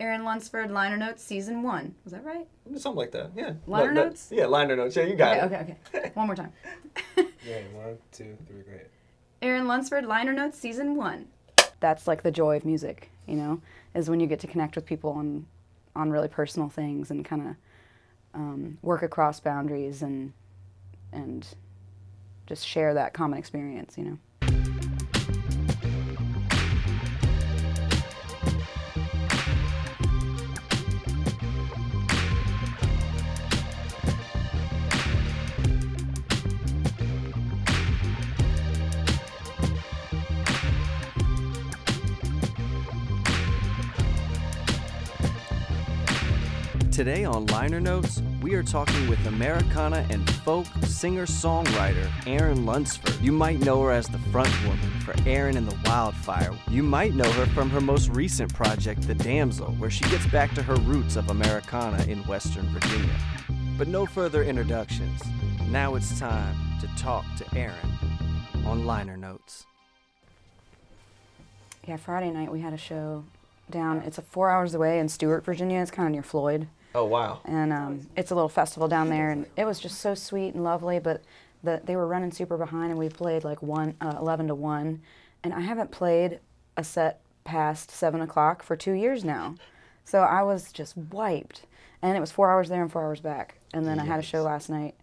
Erin Lunsford, Liner Notes, Season 1. Was that right? Something like that. Yeah. Liner No, that- notes? Yeah, liner notes. Yeah, you got Okay, it. okay, okay. One more time. Yeah, one, two, three, great. Erin Lunsford, Liner Notes, Season 1. That's like the joy of music, you know, is when you get to connect with people on, on really personal things and kind of um, work across boundaries and, and just share that common experience, you know. Today on Liner Notes, we are talking with Americana and folk singer songwriter Erin Lunsford. You might know her as the front woman for Erin and the Wildfire. You might know her from her most recent project, The Damsel, where she gets back to her roots of Americana in Western Virginia. But no further introductions. Now it's time to talk to Erin on Liner Notes. Yeah, Friday night we had a show down. It's a four hours away in Stuart, Virginia. It's kind of near Floyd, Oh wow. and um, it's a little festival down there. And it was just so sweet and lovely. But the, they were running super behind, and we played like one, uh, eleven to one. And I haven't played a set past seven o'clock for two years now, so I was just wiped. And it was four hours there and four hours back. And then I had a show last night.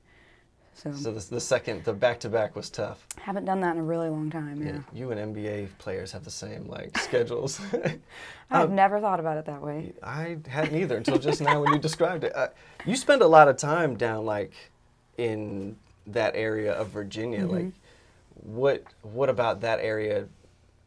So, So the, the second, the back to back was tough. haven't done that in a really long time. Yeah, Yeah. You and NBA players have the same like schedules. I've never thought about it that way. I hadn't either until just now when you described it. Uh, you spend a lot of time down like in that area of Virginia. Mm-hmm. Like, what what about that area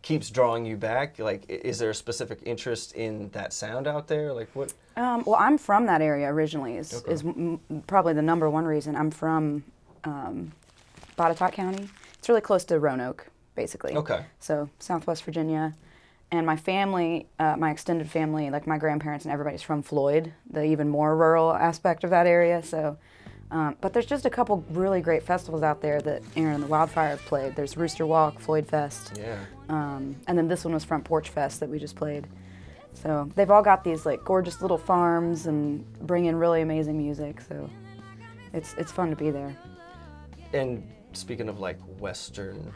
keeps drawing you back? Like, is there a specific interest in that sound out there? Like, what? Um, well, I'm from that area originally. Is, Okay. is m- probably the number one reason. I'm from um, Botetourt County. It's really close to Roanoke, basically. Okay. So Southwest Virginia, and my family, uh, my extended family, like my grandparents and everybody's from Floyd, the even more rural aspect of that area. So, um, but there's just a couple really great festivals out there that Erin and the Wildfire have played. There's Rooster Walk, Floyd Fest. Yeah. Um, and then this one was Front Porch Fest that we just played. So they've all got these like gorgeous little farms and bring in really amazing music. So it's it's fun to be there. And speaking of like Western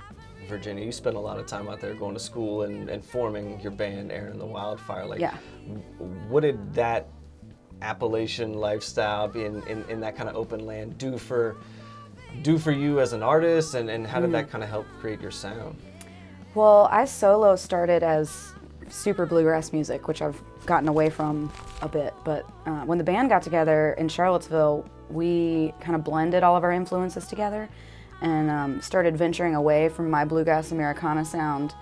Virginia, you spent a lot of time out there going to school and, and forming your band, Erin and the Wildfire. Like, Yeah. what did that Appalachian lifestyle, being in, in that kind of open land, do for do for you as an artist, and, and how did Mm. that kind of help create your sound? Well, I solo started as super bluegrass music, which I've gotten away from a bit. But uh, when the band got together in Charlottesville, we kind of blended all of our influences together and um, started venturing away from my bluegrass Americana sound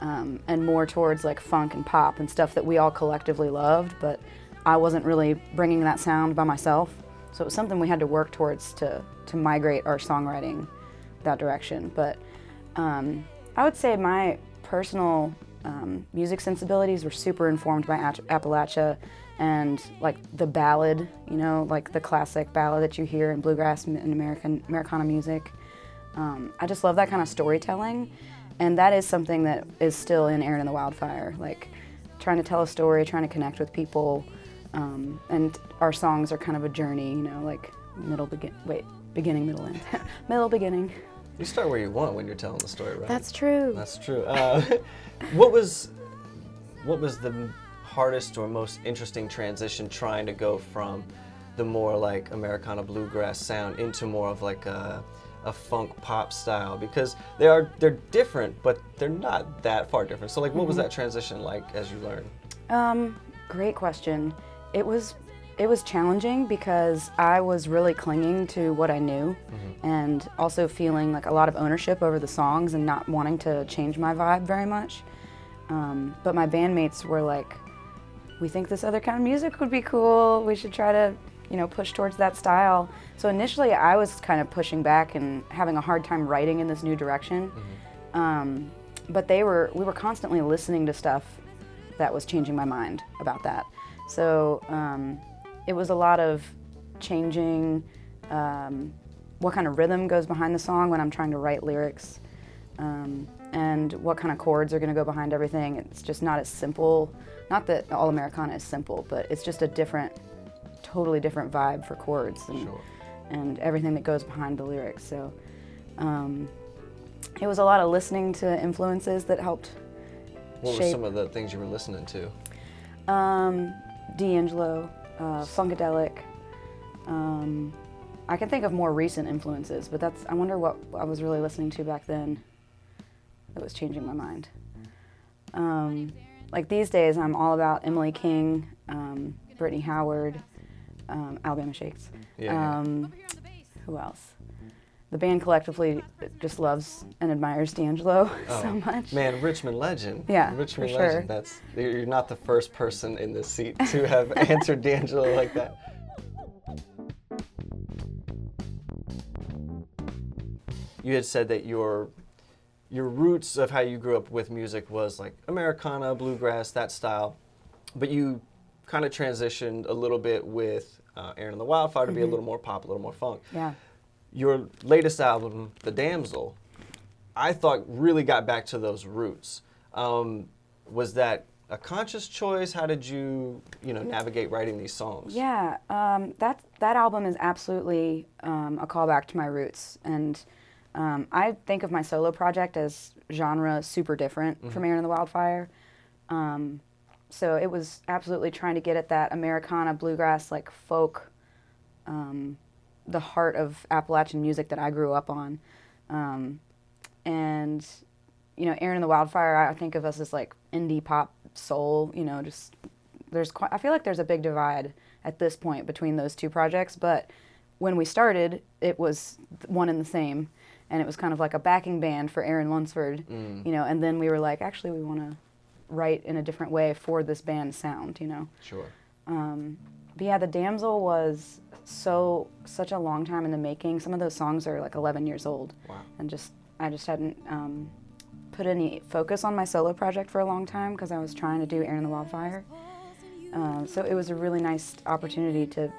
um, and more towards like funk and pop and stuff that we all collectively loved. But I wasn't really bringing that sound by myself. So it was something we had to work towards to, to migrate our songwriting that direction. But um, I would say my personal um, music sensibilities were super informed by Ach- Appalachia and like the ballad, you know, like the classic ballad that you hear in bluegrass and American Americana music. Um, I just love that kind of storytelling, and that is something that is still in Erin and the Wildfire, like trying to tell a story, trying to connect with people, um, and our songs are kind of a journey, you know, like middle begin, wait, beginning, middle, end, middle, beginning. You start where you want when you're telling the story, right? That's true. That's true. Uh, what was what was the hardest or most interesting transition trying to go from the more like Americana bluegrass sound into more of like a, a funk pop style? Because they are they're different, but they're not that far different. So like, what was that transition like as you learned? Um, great question. It was it was challenging because I was really clinging to what I knew and also feeling like a lot of ownership over the songs and not wanting to change my vibe very much. Um, but my bandmates were like, we think this other kind of music would be cool. We should try to, you know, push towards that style. So initially, I was kind of pushing back and having a hard time writing in this new direction. Um, but they were, we were constantly listening to stuff that was changing my mind about that. So um, it was a lot of changing um, what kind of rhythm goes behind the song when I'm trying to write lyrics. Um, and what kind of chords are going to go behind everything. It's just not as simple. Not that all Americana is simple, but it's just a different, totally different vibe for chords and, Sure. and everything that goes behind the lyrics. So um, it was a lot of listening to influences that helped What were some of the things you were listening to? um, D'Angelo, uh, Funkadelic. Um, I can think of more recent influences, but that's I wonder what I was really listening to back then that was changing my mind. Um, like these days, I'm all about Emily King, um, Brittany Howard, um, Alabama Shakes. Yeah. Um, who else? The band collectively just loves and admires D'Angelo so Oh, much. Man, Richmond legend. Yeah, Richmond for sure. legend. That's you're not the first person in this seat to have answered D'Angelo like that. You had said that your your roots of how you grew up with music was like Americana, bluegrass, that style, but you kind of transitioned a little bit with uh, Erin and the Wildfire to be a Mm-hmm. little more pop, a little more funk Yeah. Your latest album, The Damsel, I thought really got back to those roots. Um, was that a conscious choice? How did you, you know, navigate writing these songs? Yeah, um, that that album is absolutely um, a callback to my roots, and um, I think of my solo project as genre super different from Erin and the Wildfire. Um, so it was absolutely trying to get at that Americana bluegrass like folk, um, the heart of Appalachian music that I grew up on, um, and you know, Erin and the Wildfire. I think of us as like indie pop soul. You know, just there's quite, I feel like there's a big divide at this point between those two projects, but when we started, it was one and the same, and it was kind of like a backing band for Erin Lunsford, Mm. you know. And then we were like, actually, we want to write in a different way for this band sound, you know. Sure. Um, but yeah, the Damsel was so such a long time in the making. Some of those songs are like 11 years old, Wow. and just I just hadn't um, put any focus on my solo project for a long time because I was trying to do Erin and the Wildfire. Um, so it was a really nice opportunity to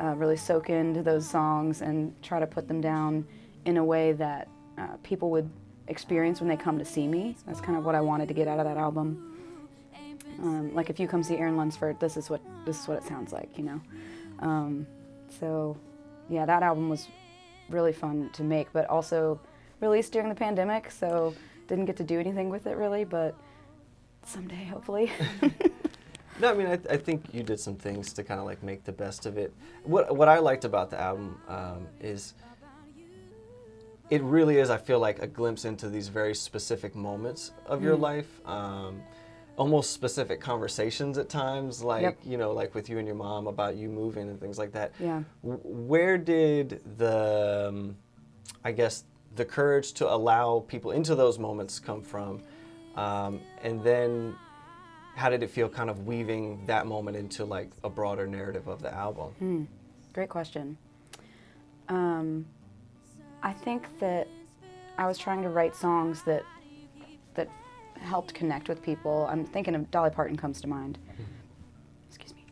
uh, really soak into those songs and try to put them down in a way that uh, people would experience when they come to see me. That's kind of what I wanted to get out of that album. Um, like if you come see Erin Lunsford, this is what this is what it sounds like, you know. Um, so, yeah, that album was really fun to make, but also released during the pandemic, so didn't get to do anything with it really, but someday hopefully. No, I mean, I, th- I think you did some things to kind of like make the best of it. What what I liked about the album um, is it really is. I feel like a glimpse into these very specific moments of your Mm. life, um, almost specific conversations at times, like Yep. you know, like with you and your mom about you moving and things like that. yeah. Where did the, um, I guess, the courage to allow people into those moments come from? Um, and then how did it feel kind of weaving that moment into like a broader narrative of the album? Hmm. Great question. Um, I think that I was trying to write songs that helped connect with people. I'm thinking of Dolly Parton comes to mind. Excuse me.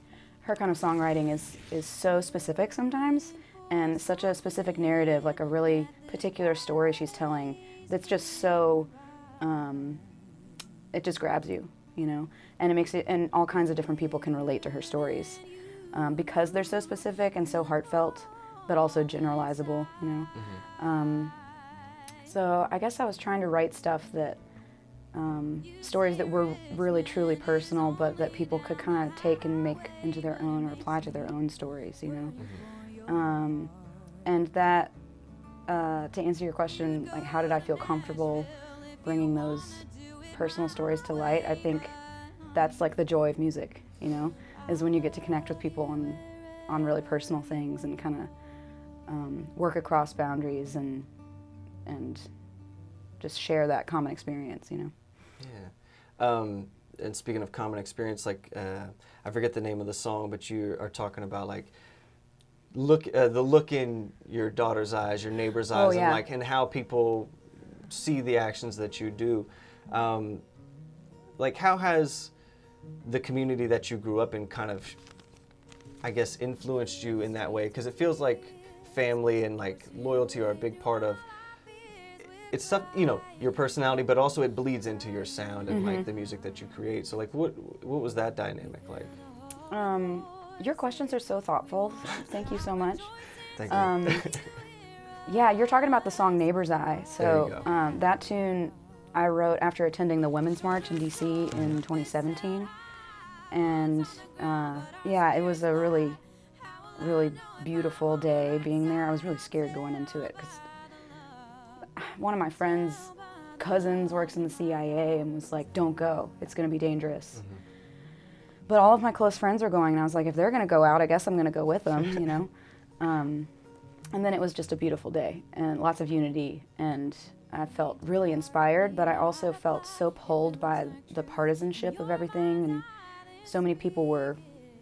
Her kind of songwriting is is so specific sometimes, and such a specific narrative, like a really particular story she's telling. That's just so. Um, it just grabs you, you know, and it makes it, and all kinds of different people can relate to her stories um, because they're so specific and so heartfelt, but also generalizable, you know. Um, so I guess I was trying to write stuff that um, stories that were really truly personal, but that people could kind of take and make into their own or apply to their own stories, you know. Um, and that, uh, to answer your question, like how did I feel comfortable bringing those personal stories to light? I think that's like the joy of music, you know, is when you get to connect with people on, on really personal things and kind of um, work across boundaries and and just share that common experience, you know. Yeah. Um, and speaking of common experience, like uh, I forget the name of the song, but you are talking about like look uh, the look in your daughter's eyes, your neighbor's eyes, Oh, and like and how people see the actions that you do. Um, like how has the community that you grew up in kind of, I guess, influenced you in that way? Because it feels like family and like loyalty are a big part of it's stuff you know your personality, but also it bleeds into your sound and Mm-hmm. like the music that you create. So like, what what was that dynamic like? Um, your questions are so thoughtful. Thank you so much. Thank you. Um, yeah, you're talking about the song Neighbor's Eye. So um, that tune I wrote after attending the Women's March in DC in 2017. And uh, yeah, it was a really, really beautiful day being there. I was really scared going into it because one of my friends' cousins works in the CIA and was like, don't go, it's going to be dangerous. But all of my close friends were going, and I was like, if they're going to go out, I guess I'm going to go with them, you know? Um, and then it was just a beautiful day and lots of unity, and I felt really inspired, but I also felt so pulled by the partisanship of everything, and so many people were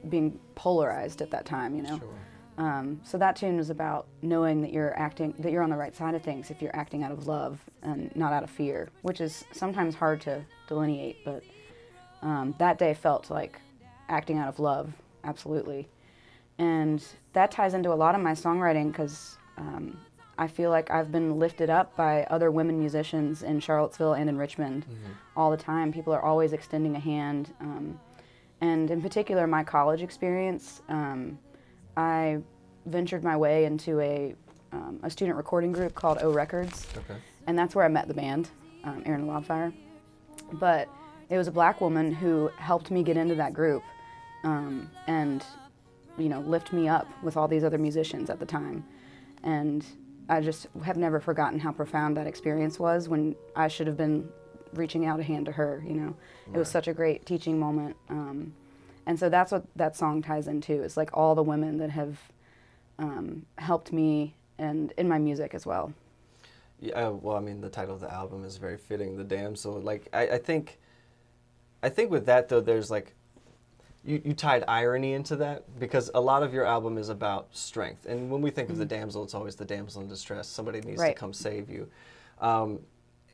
being polarized at that time, you know? Sure. Um, so that tune was about knowing that you're acting, that you're on the right side of things if you're acting out of love and not out of fear, which is sometimes hard to delineate. But um, that day felt like acting out of love, absolutely. And that ties into a lot of my songwriting because um, I feel like I've been lifted up by other women musicians in Charlottesville and in Richmond all the time. People are always extending a hand. Um, and in particular, my college experience, um, I ventured my way into a, um, a student recording group called O Records Okay. and that's where I met the band, um, Erin and Wildfire. But it was a black woman who helped me get into that group, um, and you know, lift me up with all these other musicians at the time. And I just have never forgotten how profound that experience was when I should have been reaching out a hand to her. You know, it was such a great teaching moment. Um, and so that's what that song ties into. It's like all the women that have um, helped me and in my music as well. Yeah, uh, well, I mean, the title of the album is very fitting. The damsel, like, I, I think, I think with that though, there's like, you, you tied irony into that because a lot of your album is about strength, and when we think of the damsel, it's always the damsel in distress. Somebody needs to Mm-hmm. Come save you, um,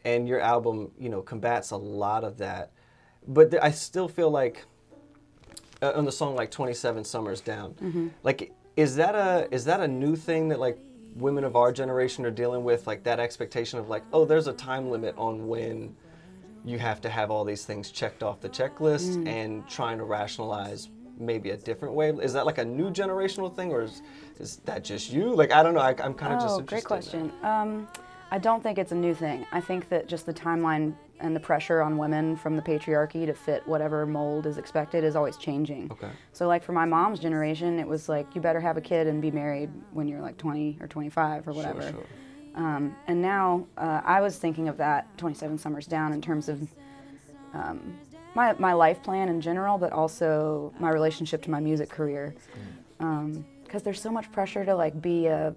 and your album, you know, combats a lot of that. But th- I still feel like uh, on the song like 27 summers down Mm-hmm. like is that a is that a new thing that like women of our generation are dealing with like that expectation of like oh there's a time limit on when you have to have all these things checked off the checklist Mm. and trying to rationalize maybe a different way is that like a new generational thing or is, is that just you like i don't know I, i'm kind of just Oh, interested great question. Um, I don't think it's a new thing. I think that just the timeline and the pressure on women from the patriarchy to fit whatever mold is expected is always changing. Okay. So, like for my mom's generation, it was like you better have a kid and be married when you're like 20 or 25 or whatever. sure. Um, and now uh, I was thinking of that 27 Summers Down in terms of um, my, my life plan in general, but also my relationship to my music career. Because there's so much pressure to like be a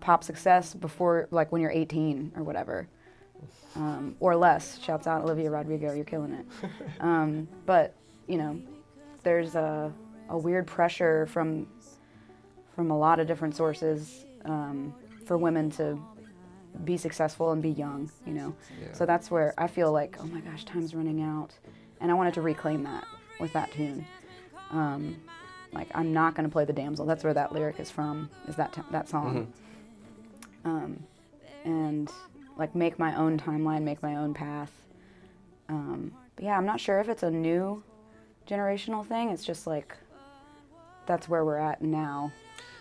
pop success before, like when you're 18 or whatever. Um, or less. Shouts out Olivia Rodrigo, you're killing it. Um, but, you know, there's a, a weird pressure from from a lot of different sources um, for women to be successful and be young, you know. Yeah. So that's where I feel like, oh my gosh, time's running out, and I wanted to reclaim that with that tune. Um, like I'm not going to play the damsel. That's where that lyric is from. Is that t- that song? Um, and like make my own timeline, make my own path. Um, but yeah, I'm not sure if it's a new generational thing. It's just like that's where we're at now.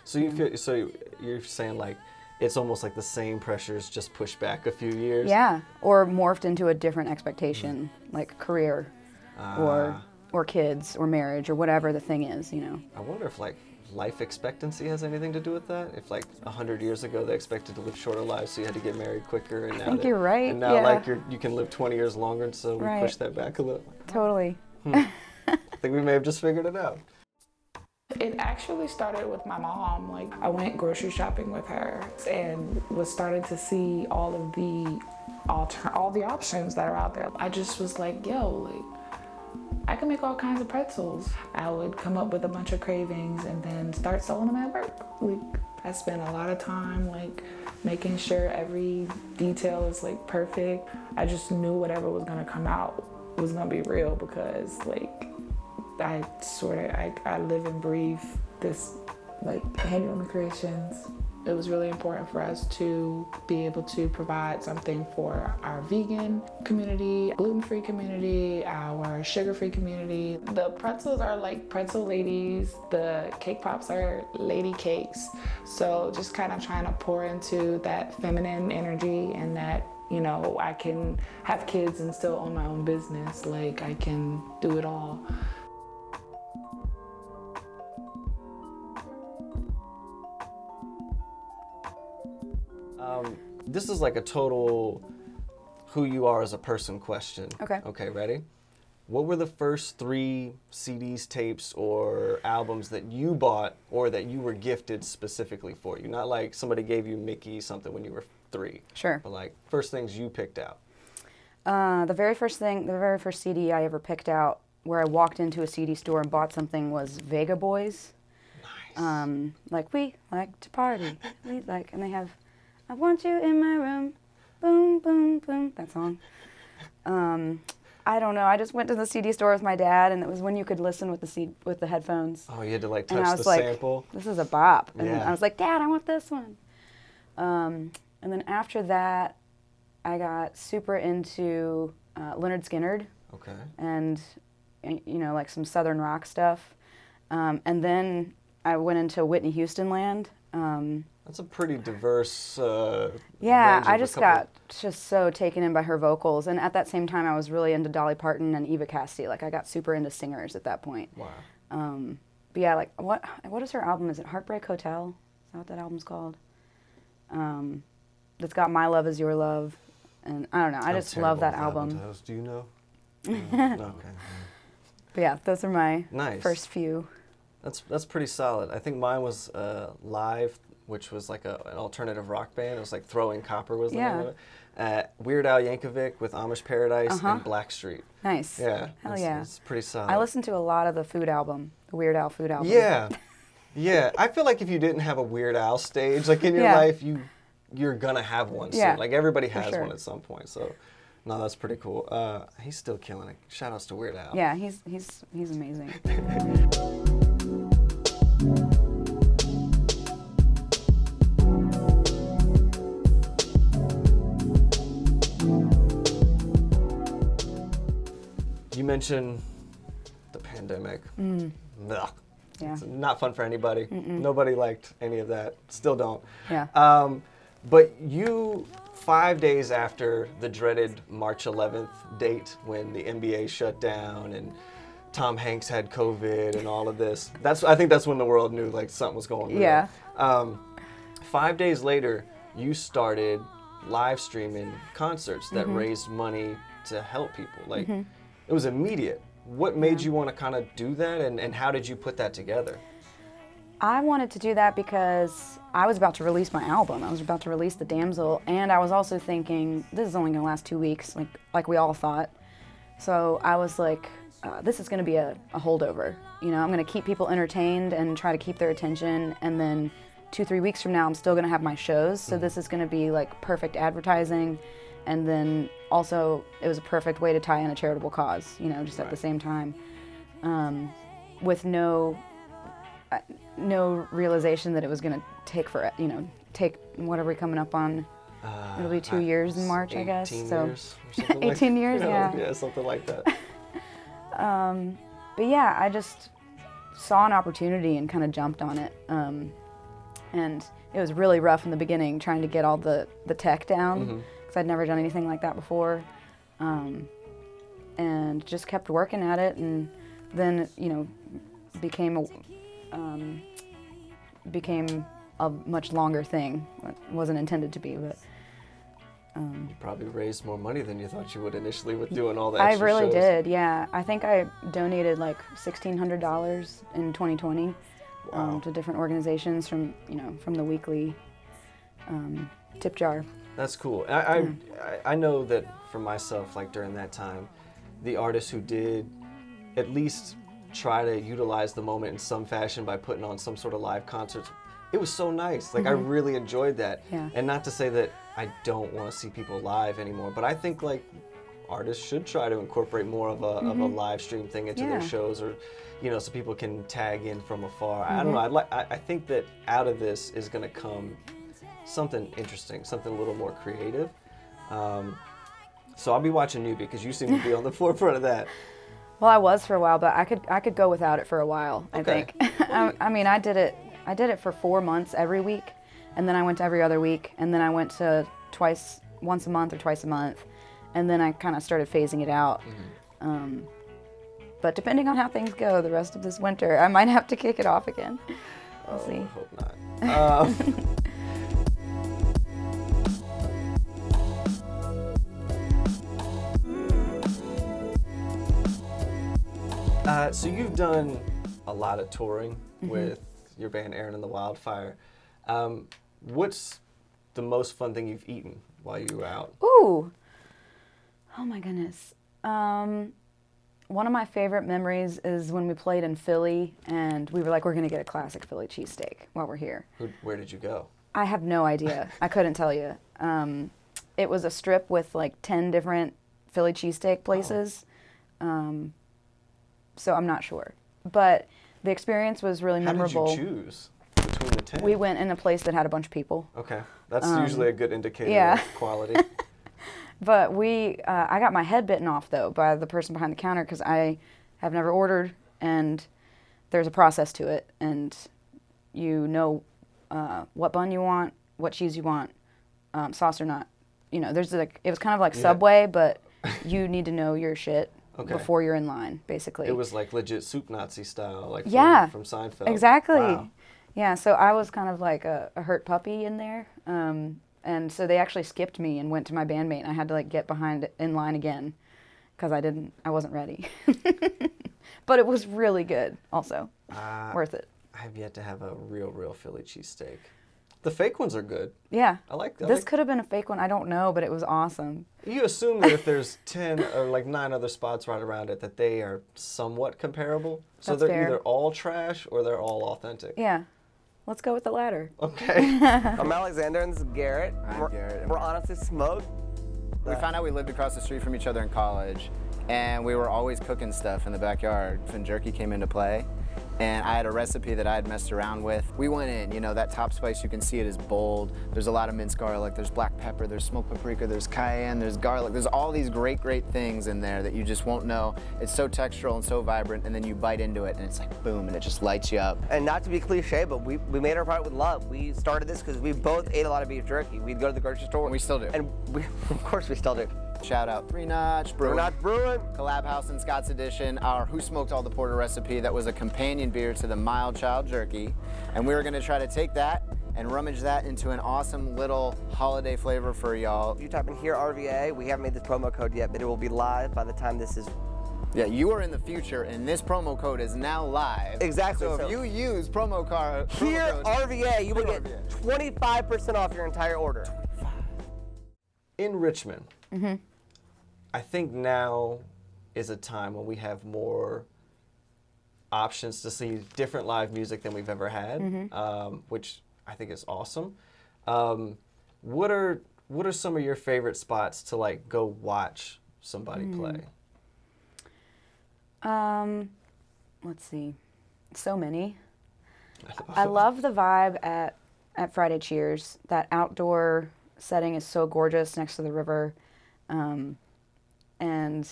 So you feel so you're saying like it's almost like the same pressures just pushed back a few years. Yeah, or morphed into a different expectation, like career, or Ah. or kids, or marriage, or whatever the thing is. You know. I wonder if like life expectancy has anything to do with that. If like a hundred years ago they expected to live shorter lives, so you had to get married quicker, and now think that- you're right, And now yeah. like you're, you can live 20 years longer, and so we Right. push that back a little. Totally. Hmm. I think we may have just figured it out. It actually started with my mom. Like I went grocery shopping with her and was starting to see all of the alter all the options that are out there. I just was like, yo, like I can make all kinds of pretzels. I would come up with a bunch of cravings and then start selling them at work. Like I spent a lot of time like making sure every detail is like perfect. I just knew whatever was gonna come out was gonna be real because like I sort of I, I live and breathe this like Handywoman Creations. It was really important for us to be able to provide something for our vegan community, gluten free community, our sugar free community. The pretzels are like pretzel ladies, the cake pops are lady cakes. So just kind of trying to pour into that feminine energy and that you know, I can have kids and still own my own business. Like, I can do it all. This is like a total who you are as a person question. Okay. Okay, ready? What were the first three CDs, tapes, or albums that you bought or that you were gifted specifically for you? Not like somebody gave you Mickey something when you were three. Sure. But like first things you picked out. Uh, the very first thing, the very first CD I ever picked out where I walked into a CD store and bought something was Vengaboys. Nice. Um, like, we like to party. We like, and they have, I want you in my room. Boom, boom, boom. That song. Um, I don't know. I just went to the CD store with my dad, and it was when you could listen with the CD, with the headphones. oh, you had to like and I touch was the like, sample. this is a bop. And Yeah. I was like, Dad, I want this one. Um, and then after that, I got super into uh, Lynyrd Skynyrd Okay. and, you know, like some Southern rock stuff. Um, and then I went into Whitney Houston land. Um, That's a pretty diverse. Uh, yeah, of just got just so taken in by her vocals. And at that same time, I was really into Dolly Parton and Eva Cassidy. Like, I got super into singers at that point. Wow. Um, but yeah, like what what is her album? Is it Heartbreak Hotel? Is that what that album's called? Um, that's got My Love Is Your Love, and I don't know. I I'm just love that album. titles. Do you know? No? No, okay. But yeah, those are my Nice. first few. That's that's pretty solid. I think mine was uh, live, which was like a, an alternative rock band. It was like Throwing Copper was the Yeah. name of it. Uh, Weird Al Yankovic with Amish Paradise Uh-huh. and Blackstreet. Nice. Yeah, Hell it's, yeah. it's pretty solid. I listened to a lot of the Food album, the Weird Al Food album. Yeah, yeah. I feel like if you didn't have a Weird Al stage like in your Yeah. life, you you're gonna have one soon. Yeah, Like everybody has sure. one at some point. So, no, that's pretty cool. Uh, he's still killing it. Shout outs to Weird Al. Yeah, he's he's he's amazing. You mentioned the pandemic. Ugh. Mm. Yeah. It's not fun for anybody. Nobody liked any of that. Still don't. Yeah. Um, but you, five days after the dreaded March 11th date when the NBA shut down and Tom Hanks had COVID and all of this, that's I think that's when the world knew like something was going on. Yeah. Um, five days later, you started live streaming concerts that raised money to help people. Like it was immediate. What made you want to kind of do that, and, and how did you put that together? I wanted to do that because I was about to release my album. I was about to release The Damsel, and I was also thinking this is only going to last two weeks, like like we all thought. So I was like, uh, this is going to be a, a holdover. You know, I'm going to keep people entertained and try to keep their attention, and then two three weeks from now, I'm still going to have my shows. So this is going to be like perfect advertising, and then also it was a perfect way to tie in a charitable cause. You know, just at the same time, um, with no no realization that it was going to take for you know take what are we coming up on Uh, It'll be two I- years in March, I guess, 18 so- something like- 18 years, you know, yeah. Yeah, something like that. but yeah i just saw an opportunity and kind of jumped on it um, and it was really rough in the beginning trying to get all the the tech down because i'd never done anything like that before um, and just kept working at it and then you know became a um, became a much longer thing it wasn't intended to be but You probably raised more money than you thought you would initially with doing all that. I really shows. did, yeah. I think I donated like sixteen hundred dollars in 2020 Wow. um, to different organizations from you know from the weekly um, tip jar. That's cool. I, I, I I know that for myself, like during that time, the artists who did at least try to utilize the moment in some fashion by putting on some sort of live concerts, it was so nice. Like I really enjoyed that. Mm-hmm. Yeah. And not to say that I don't want to see people live anymore, but I think like artists should try to incorporate more of a, of a live stream thing into their Mm-hmm. Shows or you know so people can tag in from afar i Mm-hmm. don't know I'd like, I, I think that out of this is going to come something interesting, something a little more creative. Um, so I'll be watching you because you seem to be on the forefront of that. Well, I was for a while, but I could I could go without it for a while. I Okay. think. I, I mean, I did it. I did it for four months every week, and then I went to every other week, and then I went to twice, once a month or twice a month, and then I kind of started phasing it out. Um, but depending on how things go the rest of this winter, I might have to kick it off again. We'll Oh, see. I hope not. Um, uh, so you've done a lot of touring Mm-hmm. with your band Erin and the Wildfire. Um, what's the most fun thing you've eaten while you were out? Ooh. Oh my goodness. Um, one of my favorite memories is when we played in Philly and we were like, we're going to get a classic Philly cheesesteak while we're here. Who, where did you go? I have no idea. I couldn't tell you. Um, it was a strip with like 10 different Philly cheesesteak places. Um, so I'm not sure. But the experience was really How memorable. How did you choose between the ten? We went in a place that had a bunch of people. Okay, that's usually a good indicator yeah. of quality. But we, uh, I got my head bitten off though by the person behind the counter because I have never ordered, and there's a process to it, and you know uh, what bun you want, what cheese you want, um, sauce or not. You know, there's like it was kind of like Yeah. Subway, but you need to know your shit Okay. before you're in line, basically. It was like legit soup Nazi style, like from, Yeah, from Seinfeld. Exactly. Wow. Yeah, so I was kind of like a, a hurt puppy in there. Um, and so they actually skipped me and went to my bandmate. And I had to like get behind in line again because I didn't, I wasn't ready. but it was really good also. Uh, Worth it. I have yet to have a real, real Philly cheesesteak. The fake ones are good. Yeah. I like I This like- could have been a fake one. I don't know, but it was awesome. You assume that if there's ten or like nine other spots right around it, that they are somewhat comparable. So That's they're fair. either all trash or they're all authentic. Yeah. Let's go with the latter. Okay. I'm Alexander and this is Garrett. I'm we're, Garrett, and We're we're- honestly smoked. We found out we lived across the street from each other in college, and we were always cooking stuff in the backyard. When jerky came into play, and I had a recipe that I had messed around with. We went in, you know, that top spice, you can see it is bold. There's a lot of minced garlic, there's black pepper, there's smoked paprika, there's cayenne, there's garlic. There's all these great, great things in there that you just won't know. It's so textural and so vibrant, and then you bite into it, and it's like boom, and it just lights you up. And not to be cliche, but we, we made our product with love. We started this because we both ate a lot of beef jerky. We'd go to the grocery store. And we still do. And we, of course we still do. Shout out Three Notch'd Brewing. We're not brewing. Collab House and Scott's Addition, our Who Smoked All the Porter recipe that was a companion beer to the Mild Child Jerky. And we were gonna try to take that and rummage that into an awesome little holiday flavor for y'all. If you type in HearRVA, we haven't made this promo code yet, but it will be live by the time this is. Yeah, you are in the future and this promo code is now live. Exactly, So, so- if you use promo card promo Here code- RVA, you will get 25% off your entire order. in Richmond, mm-hmm. I think now is a time when we have more options to see different live music than we've ever had, um, which I think is awesome. Um, what are what are some of your favorite spots to like go watch somebody play? Um, let's see. So many. I love the vibe at at Friday Cheers. That outdoor setting is so gorgeous next to the river, um, and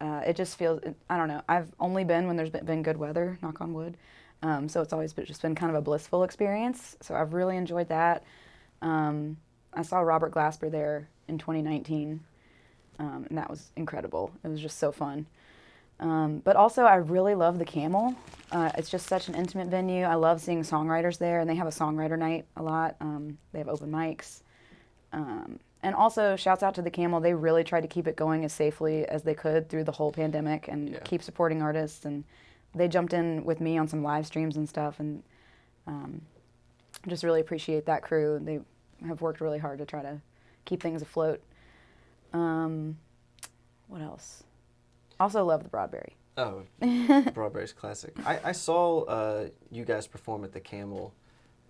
uh, it just feels. I don't know. I've only been when there's been, good weather. Knock on wood. Um, so it's always been, just been kind of a blissful experience. So I've really enjoyed that. Um, I saw Robert Glasper there in 2019, um, and that was incredible. It was just so fun. Um, but also, I really love the Camel. Uh, it's just such an intimate venue. I love seeing songwriters there, and they have a songwriter night a lot. Um, they have open mics. Um, and also, shouts out to the Camel. They really tried to keep it going as safely as they could through the whole pandemic and Yeah. keep supporting artists. And they jumped in with me on some live streams and stuff. And um, just really appreciate that crew. They have worked really hard to try to keep things afloat. Um, what else? Also love the Broadberry. Oh, Broadberry's classic. I, I saw uh, you guys perform at the Camel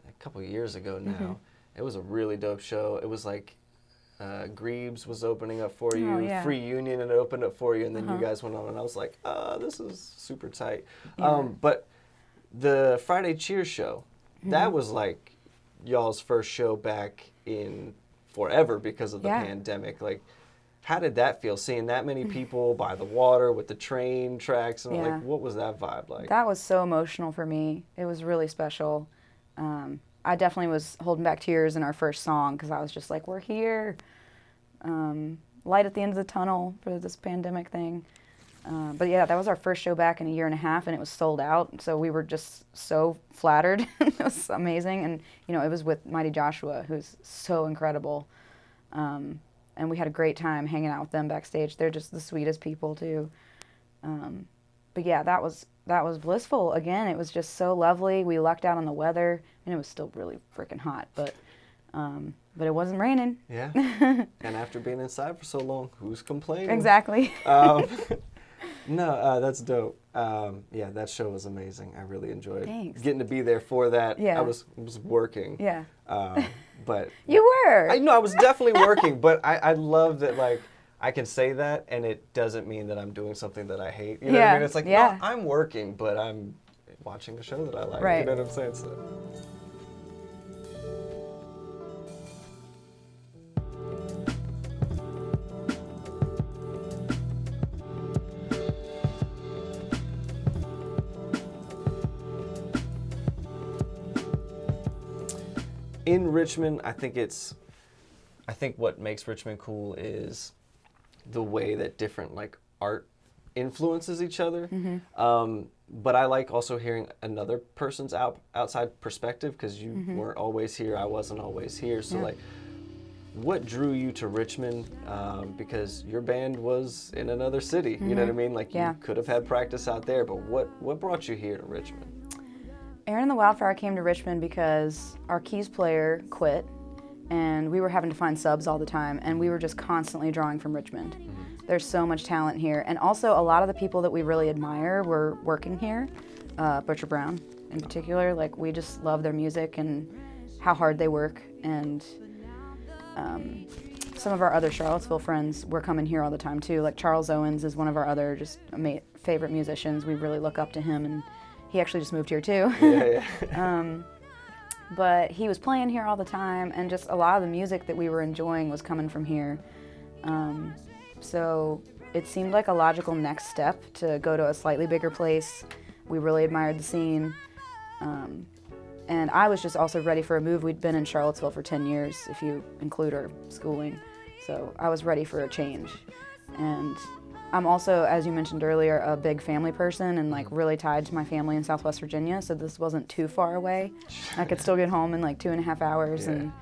a couple years ago now. Mm-hmm. It was a really dope show. It was like uh, Greaves was opening up for you, Oh, yeah. Uh-huh. Free Union had opened up for you, and then you guys went on, and I was like, uh, this is super tight. Um, but the Friday Cheers show, Mm-hmm. that was like y'all's first show back in forever because of the Yeah. pandemic. Like, how did that feel? Seeing that many people by the water with the train tracks and Yeah. like, what was that vibe like? That was so emotional for me. It was really special. Um, I definitely was holding back tears in our first song because I was just like, we're here. Um, light at the end of the tunnel for this pandemic thing. Uh, but yeah, that was our first show back in a year and a half, and it was sold out. So we were just so flattered. it was amazing, and you know, it was with Mighty Joshua, who's so incredible. Um, and we had a great time hanging out with them backstage. They're just the sweetest people too. Um, but yeah, that was that was blissful. Again, it was just so lovely. We lucked out on the weather, and it was still really freaking hot, but um, but it wasn't raining. yeah. and after being inside for so long, who's complaining? Exactly. um, no, uh, that's dope. Um, yeah, that show was amazing. I really enjoyed Thanks. getting to be there for that. Yeah. I was was working. yeah, Um, but you were. I know I was definitely working, but I, I love that like I can say that and it doesn't mean that I'm doing something that I hate. You know what I mean? It's like yeah. no, I'm working, but I'm watching a show that I like. You know what I'm saying? So, in Richmond, I think it's, I think what makes Richmond cool is the way that different like art influences each other. Um, but I like also hearing another person's out outside perspective because you weren't always here, I wasn't always here. So Yeah. like, what drew you to Richmond? Um, because your band was in another city. You know what I mean? Like Yeah. you could have had practice out there, but what what brought you here to Richmond? Erin and the Wildfire came to Richmond because our keys player quit, and we were having to find subs all the time, and we were just constantly drawing from Richmond. There's so much talent here, and also a lot of the people that we really admire were working here. Uh, Butcher Brown, in particular, like we just love their music and how hard they work, and um, some of our other Charlottesville friends were coming here all the time too. Like Charles Owens is one of our other just favorite musicians. We really look up to him, and he actually just moved here too. Yeah, yeah. but he was playing here all the time, and just a lot of the music that we were enjoying was coming from here. Um, so it seemed like a logical next step to go to a slightly bigger place. We really admired the scene. Um, and I was just also ready for a move. We'd been in Charlottesville for 10 years, if you include our schooling. So I was ready for a change. And I'm also, as you mentioned earlier, a big family person and like really tied to my family in Southwest Virginia. So this wasn't too far away. I could still get home in like two and a half hours and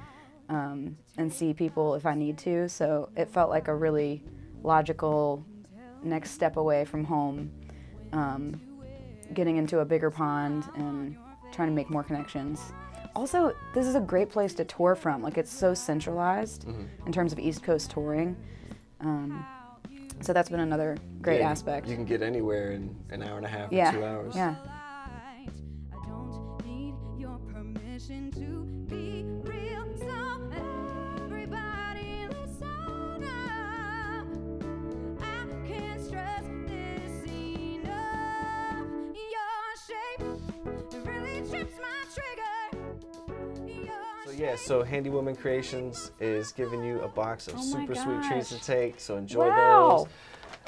um, and see people if I need to. So it felt like a really logical next step away from home, um, getting into a bigger pond and trying to make more connections. Also, this is a great place to tour from. Like it's so centralized in terms of East Coast touring. Um, so that's been another great Yeah, aspect. You can get anywhere in an hour and a half yeah. or two hours. Yeah. Yeah, so Handy Woman Creations is giving you a box of Oh super sweet treats to take. So enjoy Wow. those.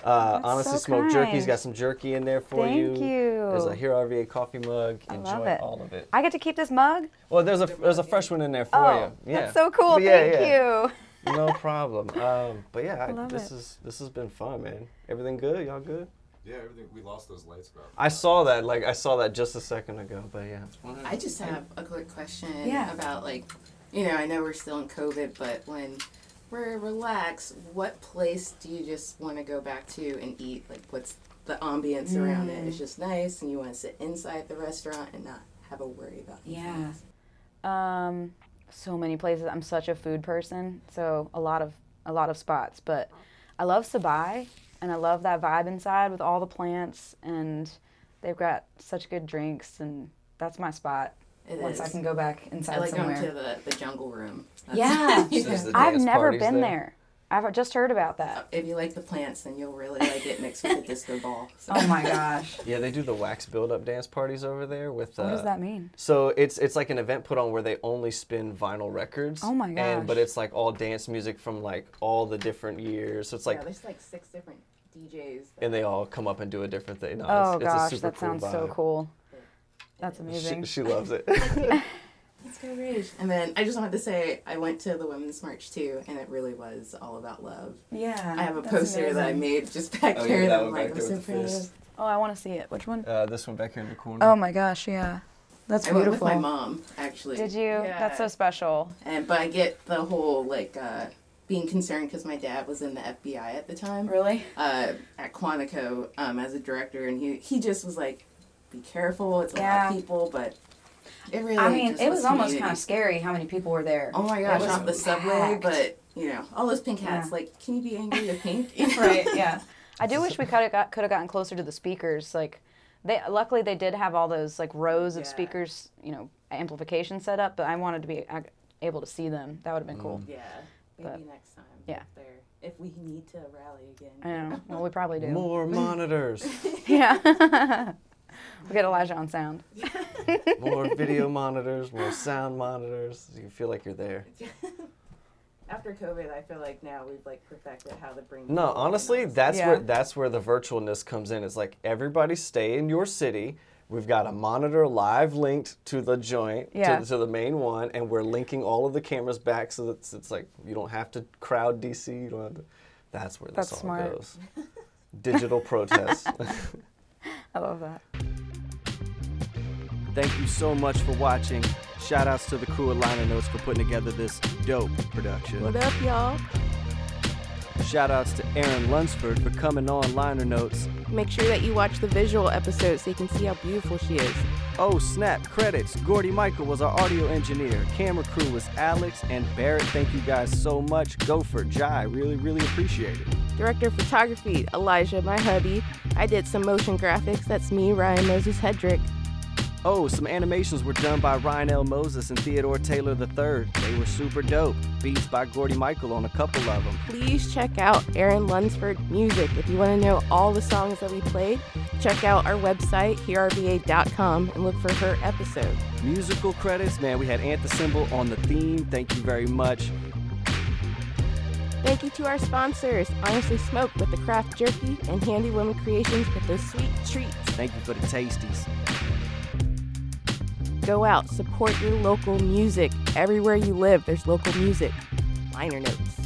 Uh, honestly, so smoked jerky's kind. got some jerky in there for Thank you. Thank you. There's a HearRVA coffee mug. I enjoy love it. all of it. I get to keep this mug? Well, there's a there's a fresh one in there for oh, you. Yeah. that's so cool. Yeah, Thank yeah. you. No problem. Um, but yeah, I, this it. is this has been fun, man. Everything good? Y'all good? Yeah, everything. We lost those lights about. I saw that. Like I saw that just a second ago. But yeah. I just have a quick question Yeah. about like, you know, I know we're still in COVID, but when we're relaxed, what place do you just want to go back to and eat? Like, what's the ambience around it? Mm. It's just nice, and you want to sit inside the restaurant and not have a worry about. anything Yeah. else. Um, so many places. I'm such a food person, so a lot of a lot of spots. But I love Sabai, and I love that vibe inside with all the plants, and they've got such good drinks, and that's my spot. It once I can go back inside I like somewhere. going to the, the jungle room. That's- Yeah. So the I've never been there? there. I've just heard about that. If you like the plants, then you'll really like it mixed with the disco ball. So. Oh my gosh. Yeah, they do the wax build-up dance parties over there with. Uh, What does that mean? So it's it's like an event put on where they only spin vinyl records. Oh my And but it's like all dance music from like all the different years. So it's like yeah, there's like six different DJs. and they all come up and do a different thing. No, Oh it's, it's a gosh, super that cool sounds so cool. That's amazing. she loves it. Let's go rage. And then I just wanted to say I went to the Women's March too, and it really was all about love. yeah. I have a that's poster that I made just back Oh, yeah, here that that one I'm like, I'm so with the proud of. fist. Oh, I want to see it. Which one? uh, this one back here in the corner. Oh my gosh, yeah. That's I went beautiful. with my mom actually. Did you? That's so special. And but I get the whole like uh, being concerned because my dad was in the FBI at the time. Really? Uh, at Quantico um, as a director, and he he just was like, "Be careful. It's a lot of people, but it really." I mean, just it was almost kind of scary how many people were there. Oh my It gosh, was off the subway, packed. but you know, all those pink hats. Yeah. Like, can you be angry with pink? Right yeah i do wish we could have got could have gotten closer to the speakers like they luckily they did have all those like rows of Yeah. speakers you know amplification set up but i wanted to be uh, able to see them that would have been cool Yeah, maybe But- next time. Yeah. If, they're- if we need to rally again. i know well we probably do More monitors, yeah we get elijah on sound more video monitors, more sound monitors. You feel like you're there. After COVID, I feel like now we've like perfected how to bring. No, honestly, that's Yeah. where that's where the virtualness comes in. It's like everybody stay in your city. We've got a monitor live linked to the joint, Yeah. to, to the main one, and we're linking all of the cameras back so that it's, it's like you don't have to crowd DC. You don't have to. That's where this That's all smart. goes. Digital protest. i love that Thank you so much for watching. Shout outs to the crew at Liner Notes for putting together this dope production. What up, y'all? Shout outs to Erin Lunsford for coming on Liner Notes. Make sure that you watch the visual episode so you can see how beautiful she is. Oh, snap, credits. Gordy Michael was our audio engineer. Camera crew was Alex and Barrett. Thank you guys so much. Gopher, Jai, really, really appreciate it. Director of photography, Elijah, my hubby. I did some motion graphics. That's me, Ryan Moses Hedrick. Oh, some animations were done by Ryan L. Moses and Theodore Taylor III. They were super dope. Beats by Gordy Michael on a couple of them. Please check out Erin Lunsford Music. If you want to know all the songs that we played, check out our website, hearrva.com, and look for her episode. Musical credits, man, we had Antisymbol on the theme. Thank you very much. Thank you to our sponsors, Honestly Smoked with the craft jerky, and Handy Woman Creations with those sweet treats. Thank you for the tasties. Go out, support your local music. Everywhere you live, there's local music. Liner notes.